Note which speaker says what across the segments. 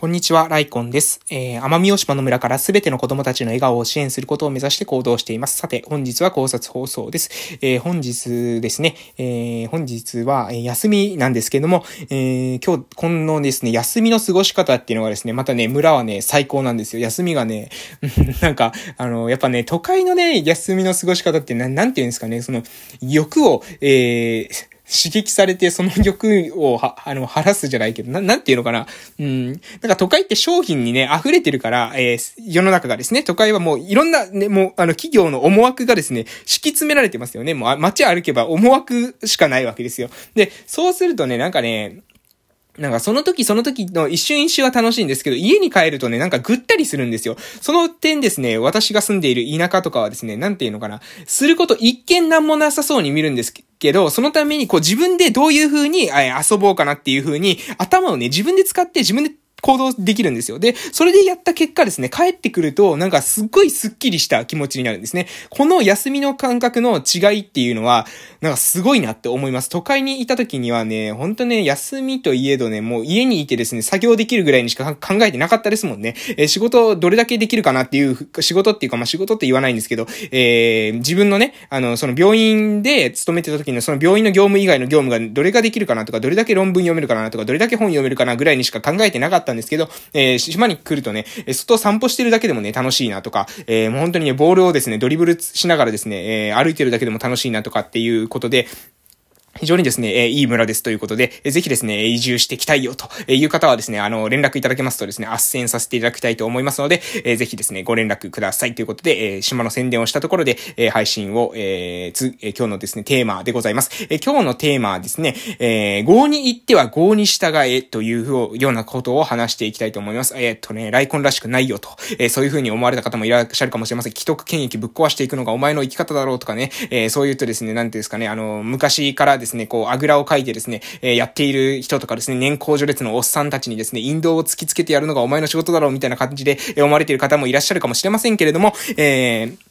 Speaker 1: こんにちは、ライコンです。えー、奄美大島の村からすべての子供たちの笑顔を支援することを目指して行動しています。さて、本日は考察放送です。えー、本日ですね、えー、本日は、え休みなんですけども、えー今日、このですね、休みの過ごし方っていうのがですね、またね、村はね、最高なんですよ。休みがね、なんか、あの、やっぱね、都会のね、休みの過ごし方ってな、なんて言うんですかね、その、欲を、えー、刺激されて、その欲をは、あの、晴らすじゃないけど、な、なんていうのかな。うん。なんか都会って商品にね、溢れてるから、えー、世の中がですね、都会はもういろんなね、もう、あの、企業の思惑がですね、敷き詰められてますよね。もう、街歩けば思惑しかないわけですよ。で、そうするとね、なんかね、なんかその時その時の一瞬一瞬は楽しいんですけど、家に帰るとね、なんかぐったりするんですよ。その点ですね、私が住んでいる田舎とかはですね、なんていうのかな、すること一見なんもなさそうに見るんですけど、そのためにこう自分でどういう風に遊ぼうかなっていう風に頭をね、自分で使って自分で行動できるんですよ。で、それでやった結果ですね、帰ってくると、なんかすっごいスッキリした気持ちになるんですね。この休みの感覚の違いっていうのは、なんかすごいなって思います。都会にいた時にはね、ほんとね、休みといえどね、もう家にいてですね、作業できるぐらいにしか考えてなかったですもんね。えー、仕事どれだけできるかなっていう、仕事っていうか、まあ、仕事って言わないんですけど、えー、自分のね、あの、その病院で勤めてた時のその病院の業務以外の業務がどれができるかなとか、どれだけ論文読めるかなとか、どれだけ本読めるかなぐらいにしか考えてなかったたんですけど、えー、島に来るとね、外散歩してるだけでもね、楽しいなとか、えー、もう本当にね、ボールをですね、ドリブルしながらですね、えー、歩いてるだけでも楽しいなとかっていうことで、非常にですね、えいい村ですということで、えぜひですね、移住してきたいよという方はですね、あの、連絡いただけますとですね、斡旋させていただきたいと思いますので、えぜひですね、ご連絡くださいということで、え島の宣伝をしたところで、え配信を、えつ、え今日のですね、テーマでございます。え今日のテーマはですね、えー、合に行っては合に従えというようなことを話していきたいと思います。えー、っとね、ライコンらしくないよと、えそういう風に思われた方もいらっしゃるかもしれません。既得権益ぶっ壊していくのがお前の生き方だろうとかね、えそう言うとですね、なんていうんですかね、あの、昔からですね、ですねこう、あぐらをかいてですね、えー、やっている人とかですね、年功序列のおっさんたちにですね、引導を突きつけてやるのがお前の仕事だろうみたいな感じで、え思われている方もいらっしゃるかもしれませんけれども、えー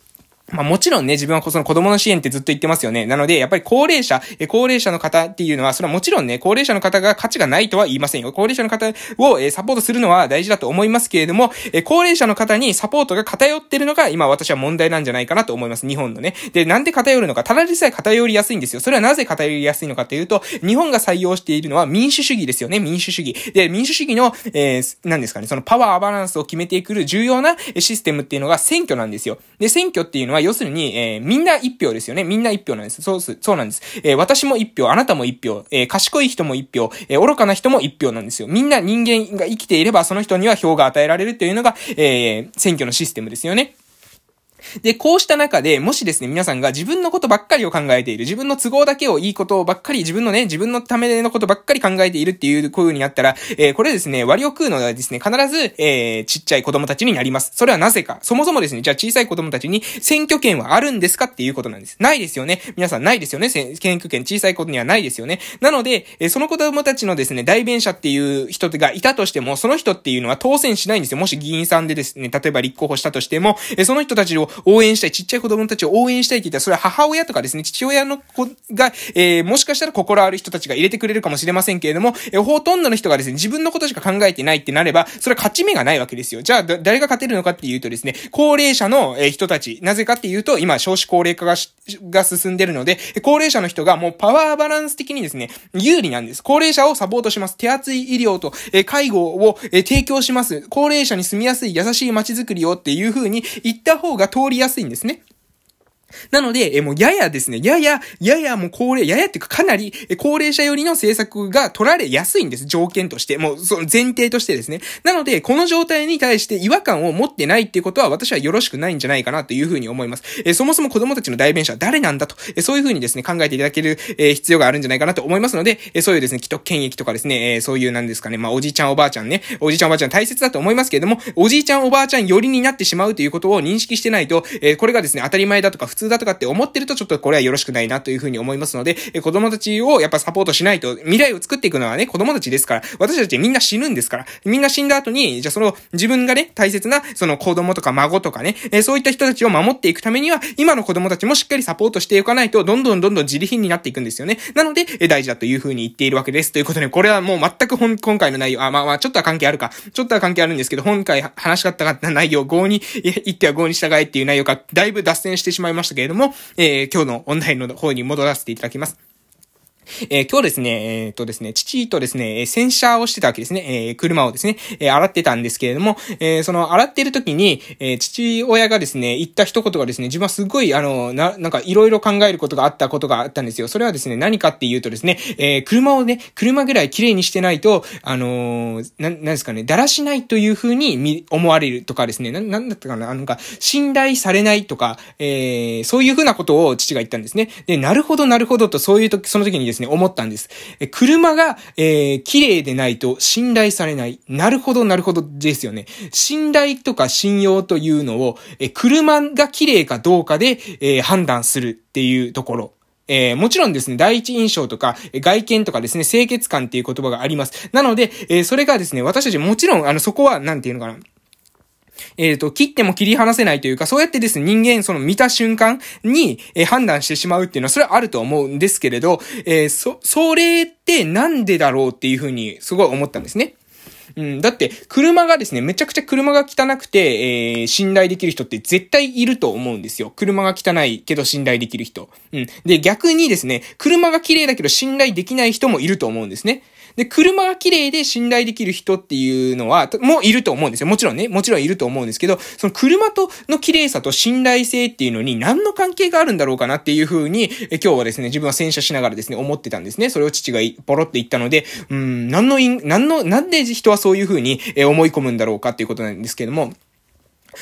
Speaker 1: まあもちろんね、自分はその子供の支援ってずっと言ってますよね。なので、やっぱり高齢者、え高齢者の方っていうのは、それはもちろんね、高齢者の方が価値がないとは言いませんよ。高齢者の方をえサポートするのは大事だと思いますけれども、え高齢者の方にサポートが偏ってるのが今私は問題なんじゃないかなと思います。日本のね。で、なんで偏るのか。ただでさえ偏りやすいんですよ。それはなぜ偏りやすいのかというと、日本が採用しているのは民主主義ですよね。民主主義。で、民主主義の、えー、何ですかね、そのパワーバランスを決めていく重要なシステムっていうのが選挙なんですよ。で、選挙っていうのは要するに、えー、みんな一票ですよね。みんな一票なんです。そうす、そうなんです。えー、私も一票、あなたも一票、えー、賢い人も一票、え愚かな人も一票なんですよ。みんな人間が生きていれば、その人には票が与えられるというのが、え選挙のシステムですよね。で、こうした中で、もしですね、皆さんが自分のことばっかりを考えている、自分の都合だけをいいことばっかり、自分のね、自分のためのことばっかり考えているっていう、こういう風になったら、えー、これですね、割を食うのはですね、必ず、えー、ちっちゃい子供たちになります。それはなぜか。そもそもですね、じゃあ小さい子供たちに選挙権はあるんですかっていうことなんです。ないですよね。皆さんないですよね。選挙権小さい子にはないですよね。なので、えー、その子供たちのですね、代弁者っていう人がいたとしても、その人っていうのは当選しないんですよ。もし議員さんでですね、例えば立候補したとしても、えー、その人たちを応援したい、ちっちゃい子供たちを応援したいって言ったら、それは母親とかですね、父親の子が、えー、もしかしたら心ある人たちが入れてくれるかもしれませんけれども、えー、ほとんどの人がですね、自分のことしか考えてないってなれば、それは勝ち目がないわけですよ。じゃあ、誰が勝てるのかっていうとですね、高齢者の、え人たち、なぜかっていうと、今、少子高齢化がが進んでるので、高齢者の人がもうパワーバランス的にですね、有利なんです。高齢者をサポートします。手厚い医療と、え介護を、え提供します。高齢者に住みやすい優しい街づくりをっていう風に言った方が通りやすいんですね。なので、え、もうややですね、やや、ややもう高齢、ややっていうかかなり、え、高齢者寄りの政策が取られやすいんです。条件として。もう、その前提としてですね。なので、この状態に対して違和感を持ってないっていうことは、私はよろしくないんじゃないかなというふうに思います。え、そもそも子供たちの代弁者は誰なんだと、え、そういうふうにですね、考えていただける、え、必要があるんじゃないかなと思いますので、え、そういうですね、既得権益とかですね、え、そういうなんですかね、まあ、おじいちゃんおばあちゃんね、おじいちゃんおばあちゃん大切だと思いますけれども、おじいちゃんおばあちゃん寄りになってしまうということを認識してないと、え、これがですね、当たり前だとか通だとかって思ってるとちょっとこれはよろしくないなというふうに思いますので、え子供たちをやっぱサポートしないと、未来を作っていくのはね、子供たちですから、私たちみんな死ぬんですから、みんな死んだ後に、じゃあその自分がね、大切な、その子供とか孫とかね、えそういった人たちを守っていくためには、今の子供たちもしっかりサポートしていかないと、どんどんどんどん自利品になっていくんですよね。なので、え大事だというふうに言っているわけです。ということで、これはもう全く本、今回の内容、あ、まあまあ、ちょっとは関係あるか。ちょっとは関係あるんですけど、今回話しかった内容、合に、言っては合に従えっていう内容が、だいぶ脱線してしまいましたけれども、えー、今日のオンラインの方に戻らせていただきます。えー、今日ですね、えー、っとですね、父とですね、洗車をしてたわけですね。えー、車をですね、え洗ってたんですけれども、えその洗ってる時に、え父親がですね、言った一言がですね、自分はすごい、あの、な、なんかいろいろ考えることがあったことがあったんですよ。それはですね、何かっていうとですね、え車をね、車ぐらい綺麗にしてないと、あのな、なんですかね、だらしないという風に思われるとかですね、な、なんだったかな、なんか、信頼されないとか、えそういう風なことを父が言ったんですね。で、なるほど、なるほどと、そういう時、その時にですね、ですね、思ったんです。え、車が、えー、綺麗でないと信頼されない。なるほど、なるほどですよね。信頼とか信用というのを、え、車が綺麗かどうかで、えー、判断するっていうところ。えー、もちろんですね、第一印象とか、外見とかですね、清潔感っていう言葉があります。なので、えー、それがですね、私たちもちろん、あの、そこは、なんていうのかな。えっ、ー、と、切っても切り離せないというか、そうやってですね、人間、その見た瞬間に、えー、判断してしまうっていうのは、それはあると思うんですけれど、えー、そ、それってなんでだろうっていうふうに、すごい思ったんですね。うん、だって、車がですね、めちゃくちゃ車が汚くて、えー、信頼できる人って絶対いると思うんですよ。車が汚いけど信頼できる人。うん。で、逆にですね、車が綺麗だけど信頼できない人もいると思うんですね。で、車が綺麗で信頼できる人っていうのは、もういると思うんですよ。もちろんね、もちろんいると思うんですけど、その車との綺麗さと信頼性っていうのに何の関係があるんだろうかなっていうふうに、え今日はですね、自分は洗車しながらですね、思ってたんですね。それを父がポロって言ったので、うん、何の因、何の、なんで人はそういうふうに思い込むんだろうかっていうことなんですけども、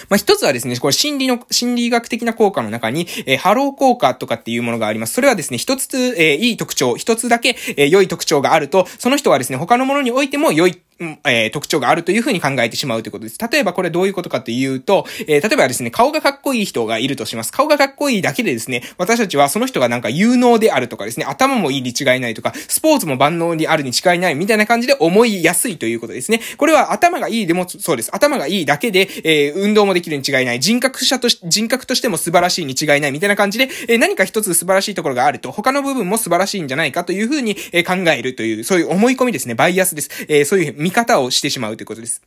Speaker 1: まあ、一つはですね、これ心理の、心理学的な効果の中に、えー、ハロー効果とかっていうものがあります。それはですね、一つ、えー、いい特徴、一つだけ、えー、良い特徴があると、その人はですね、他のものにおいても良いえー、特徴があるというふうに考えてしまうということです。例えばこれどういうことかというと、えー、例えばですね、顔がかっこいい人がいるとします。顔がかっこいいだけでですね、私たちはその人がなんか有能であるとかですね、頭もいいに違いないとか、スポーツも万能にあるに違いないみたいな感じで思いやすいということですね。これは頭がいいでもそうです。頭がいいだけで、えー、運動もできるに違いない。人格者とし、人格としても素晴らしいに違いないみたいな感じで、えー、何か一つ素晴らしいところがあると、他の部分も素晴らしいんじゃないかというふうに、えー、考えるという、そういう思い込みですね。バイアスです。えー、そういう見方をしてしまう。ということです。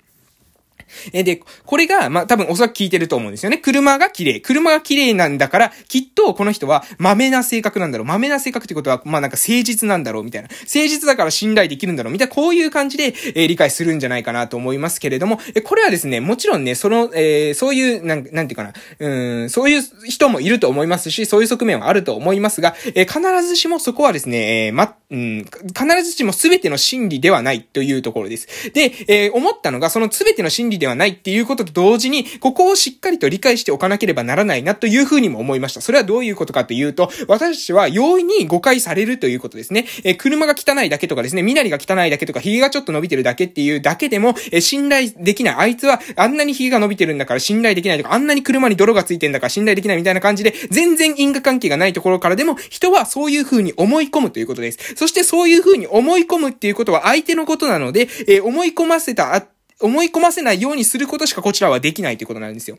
Speaker 1: えで、これが、まあ、多分おそらく聞いてると思うんですよね。車が綺麗。車が綺麗なんだから、きっとこの人は豆な性格なんだろう。豆な性格ってことは、まあ、なんか誠実なんだろう、みたいな。誠実だから信頼できるんだろう、みたいな、こういう感じで、えー、理解するんじゃないかなと思いますけれども、えこれはですね、もちろんね、その、えー、そういう、なん、なんていうかな、うん、そういう人もいると思いますし、そういう側面はあると思いますが、えー、必ずしもそこはですね、え、ま、うん、必ずしも全ての真理ではないというところです。で、え、思ったのが、その全ての真理理ではないっていうことと同時に、ここをしっかりと理解しておかなければならないなというふうにも思いました。それはどういうことかというと、私たちは容易に誤解されるということですね。えー、車が汚いだけとかですね、身なりが汚いだけとか、髭がちょっと伸びてるだけっていうだけでも、えー、信頼できない。あいつはあんなに髭が伸びてるんだから信頼できないとか、あんなに車に泥がついてんだから信頼できないみたいな感じで、全然因果関係がないところからでも、人はそういうふうに思い込むということです。そしてそういうふうに思い込むっていうことは相手のことなので、えー、思い込ませた思い込ませないようにすることしかこちらはできないということなんですよ。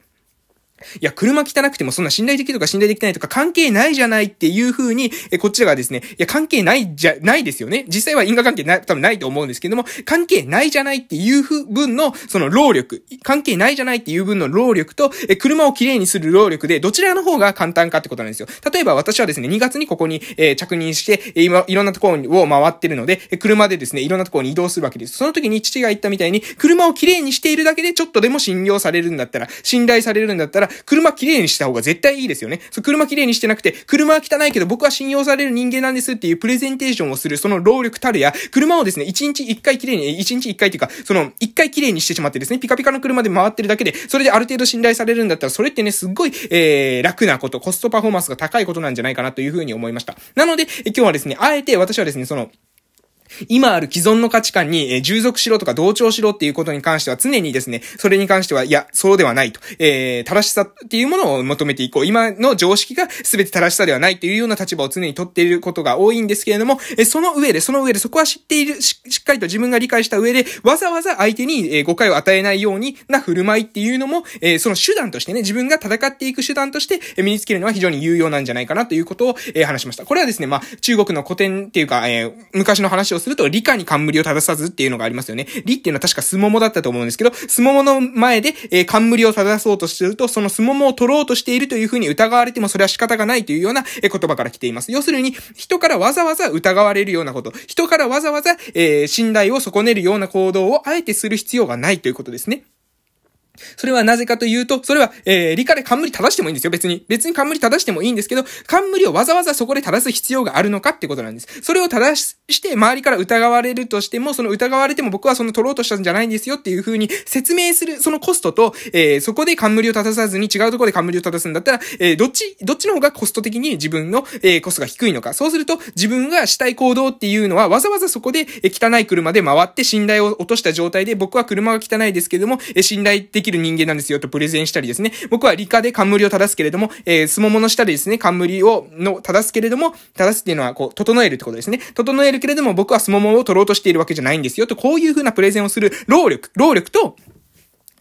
Speaker 1: いや、車汚くてもそんな信頼できるとか信頼できないとか関係ないじゃないっていう風に、え、こっちらがですね、いや、関係ないじゃ、ないですよね。実際は因果関係ない、多分ないと思うんですけども、関係ないじゃないっていう分の、その労力、関係ないじゃないっていう分の労力と、え、車をきれいにする労力で、どちらの方が簡単かってことなんですよ。例えば私はですね、2月にここに、えー、着任して、え今、いろんなところを回ってるので、え、車でですね、いろんなところに移動するわけです。その時に父が言ったみたいに、車をきれいにしているだけでちょっとでも信用されるんだったら、信頼されるんだったら、車きれいにした方が絶対いいですよね。そう、車綺麗にしてなくて、車は汚いけど僕は信用される人間なんですっていうプレゼンテーションをする、その労力たるや、車をですね、1日1回綺麗に、1日1回っていうか、その、1回綺麗にしてしまってですね、ピカピカの車で回ってるだけで、それである程度信頼されるんだったら、それってね、すっごい、えー、楽なこと、コストパフォーマンスが高いことなんじゃないかなというふうに思いました。なので、今日はですね、あえて私はですね、その、今ある既存の価値観に、えー、従属しろとか同調しろっていうことに関しては常にですね、それに関しては、いや、そうではないと。えー、正しさっていうものを求めていこう。今の常識が全て正しさではないというような立場を常に取っていることが多いんですけれども、えー、その上で、その上で、そこは知っているし、しっかりと自分が理解した上で、わざわざ相手に、えー、誤解を与えないようにな振る舞いっていうのも、えー、その手段としてね、自分が戦っていく手段として、えー、身につけるのは非常に有用なんじゃないかなということを、えー、話しました。これはですね、まあ、中国の古典っていうか、えー、昔の話をすると、理科に冠を正さずっていうのがありますよね。理っていうのは確かスモモだったと思うんですけど、スモモの前で、えー、冠を正そうとすると、そのスモモを取ろうとしているというふうに疑われてもそれは仕方がないというような、えー、言葉から来ています。要するに、人からわざわざ疑われるようなこと、人からわざわざ、えー、信頼を損ねるような行動をあえてする必要がないということですね。それはなぜかというと、それは、えー、理科で冠正してもいいんですよ、別に。別に冠正してもいいんですけど、冠をわざわざそこで正す必要があるのかってことなんです。それを正して周りから疑われるとしても、その疑われても僕はその取ろうとしたんじゃないんですよっていう風に説明する、そのコストと、えー、そこで冠を正さずに違うところで冠を正すんだったら、えー、どっち、どっちの方がコスト的に自分の、えー、コストが低いのか。そうすると、自分がしたい行動っていうのは、わざわざそこで、えー、汚い車で回って信頼を落とした状態で、僕は車が汚いですけども、えー、信頼できる人間なんですよとプレゼンしたりですね。僕は理科で冠を正すけれども、えー、すももの下でですね、冠を、の、正すけれども、正すっていうのは、こう、整えるってことですね。整えるけれども、僕はすももを取ろうとしているわけじゃないんですよ。と、こういう風なプレゼンをする労力、労力と、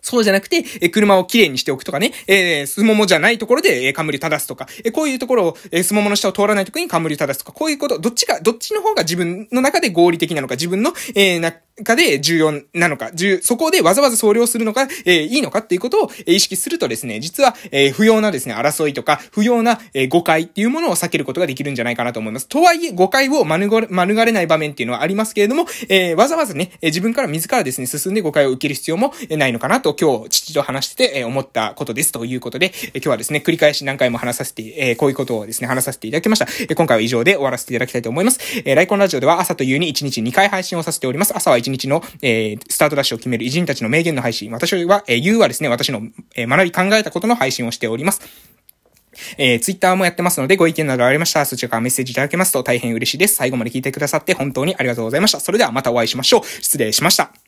Speaker 1: そうじゃなくて、え、車をきれいにしておくとかね、えー、すももじゃないところで、えー、冠正すとか、えー、こういうところを、えー、すももの下を通らないとこに冠正すとか、こういうこと、どっちが、どっちの方が自分の中で合理的なのか、自分の、えー、中で重要なのか、そこでわざわざ総量するのか、えー、いいのかっていうことを、え、意識するとですね、実は、えー、不要なですね、争いとか、不要な、えー、誤解っていうものを避けることができるんじゃないかなと思います。とはいえ、誤解を免れ、免れない場面っていうのはありますけれども、えー、わざわざね、えー、自分から自らですね、進んで誤解を受ける必要もないのかなと、今日、父と話してて、え、思ったことです。ということで、え、今日はですね、繰り返し何回も話させて、え、こういうことをですね、話させていただきました。え、今回は以上で終わらせていただきたいと思います。え、ライコンラジオでは朝と夕に1日2回配信をさせております。朝は1日の、え、スタートダッシュを決める偉人たちの名言の配信。私は、えー、言うはですね、私の、え、学び考えたことの配信をしております。えー、ツイッターもやってますので、ご意見などありましたら、そちらからメッセージいただけますと大変嬉しいです。最後まで聞いてくださって本当にありがとうございました。それではまたお会いしましょう。失礼しました。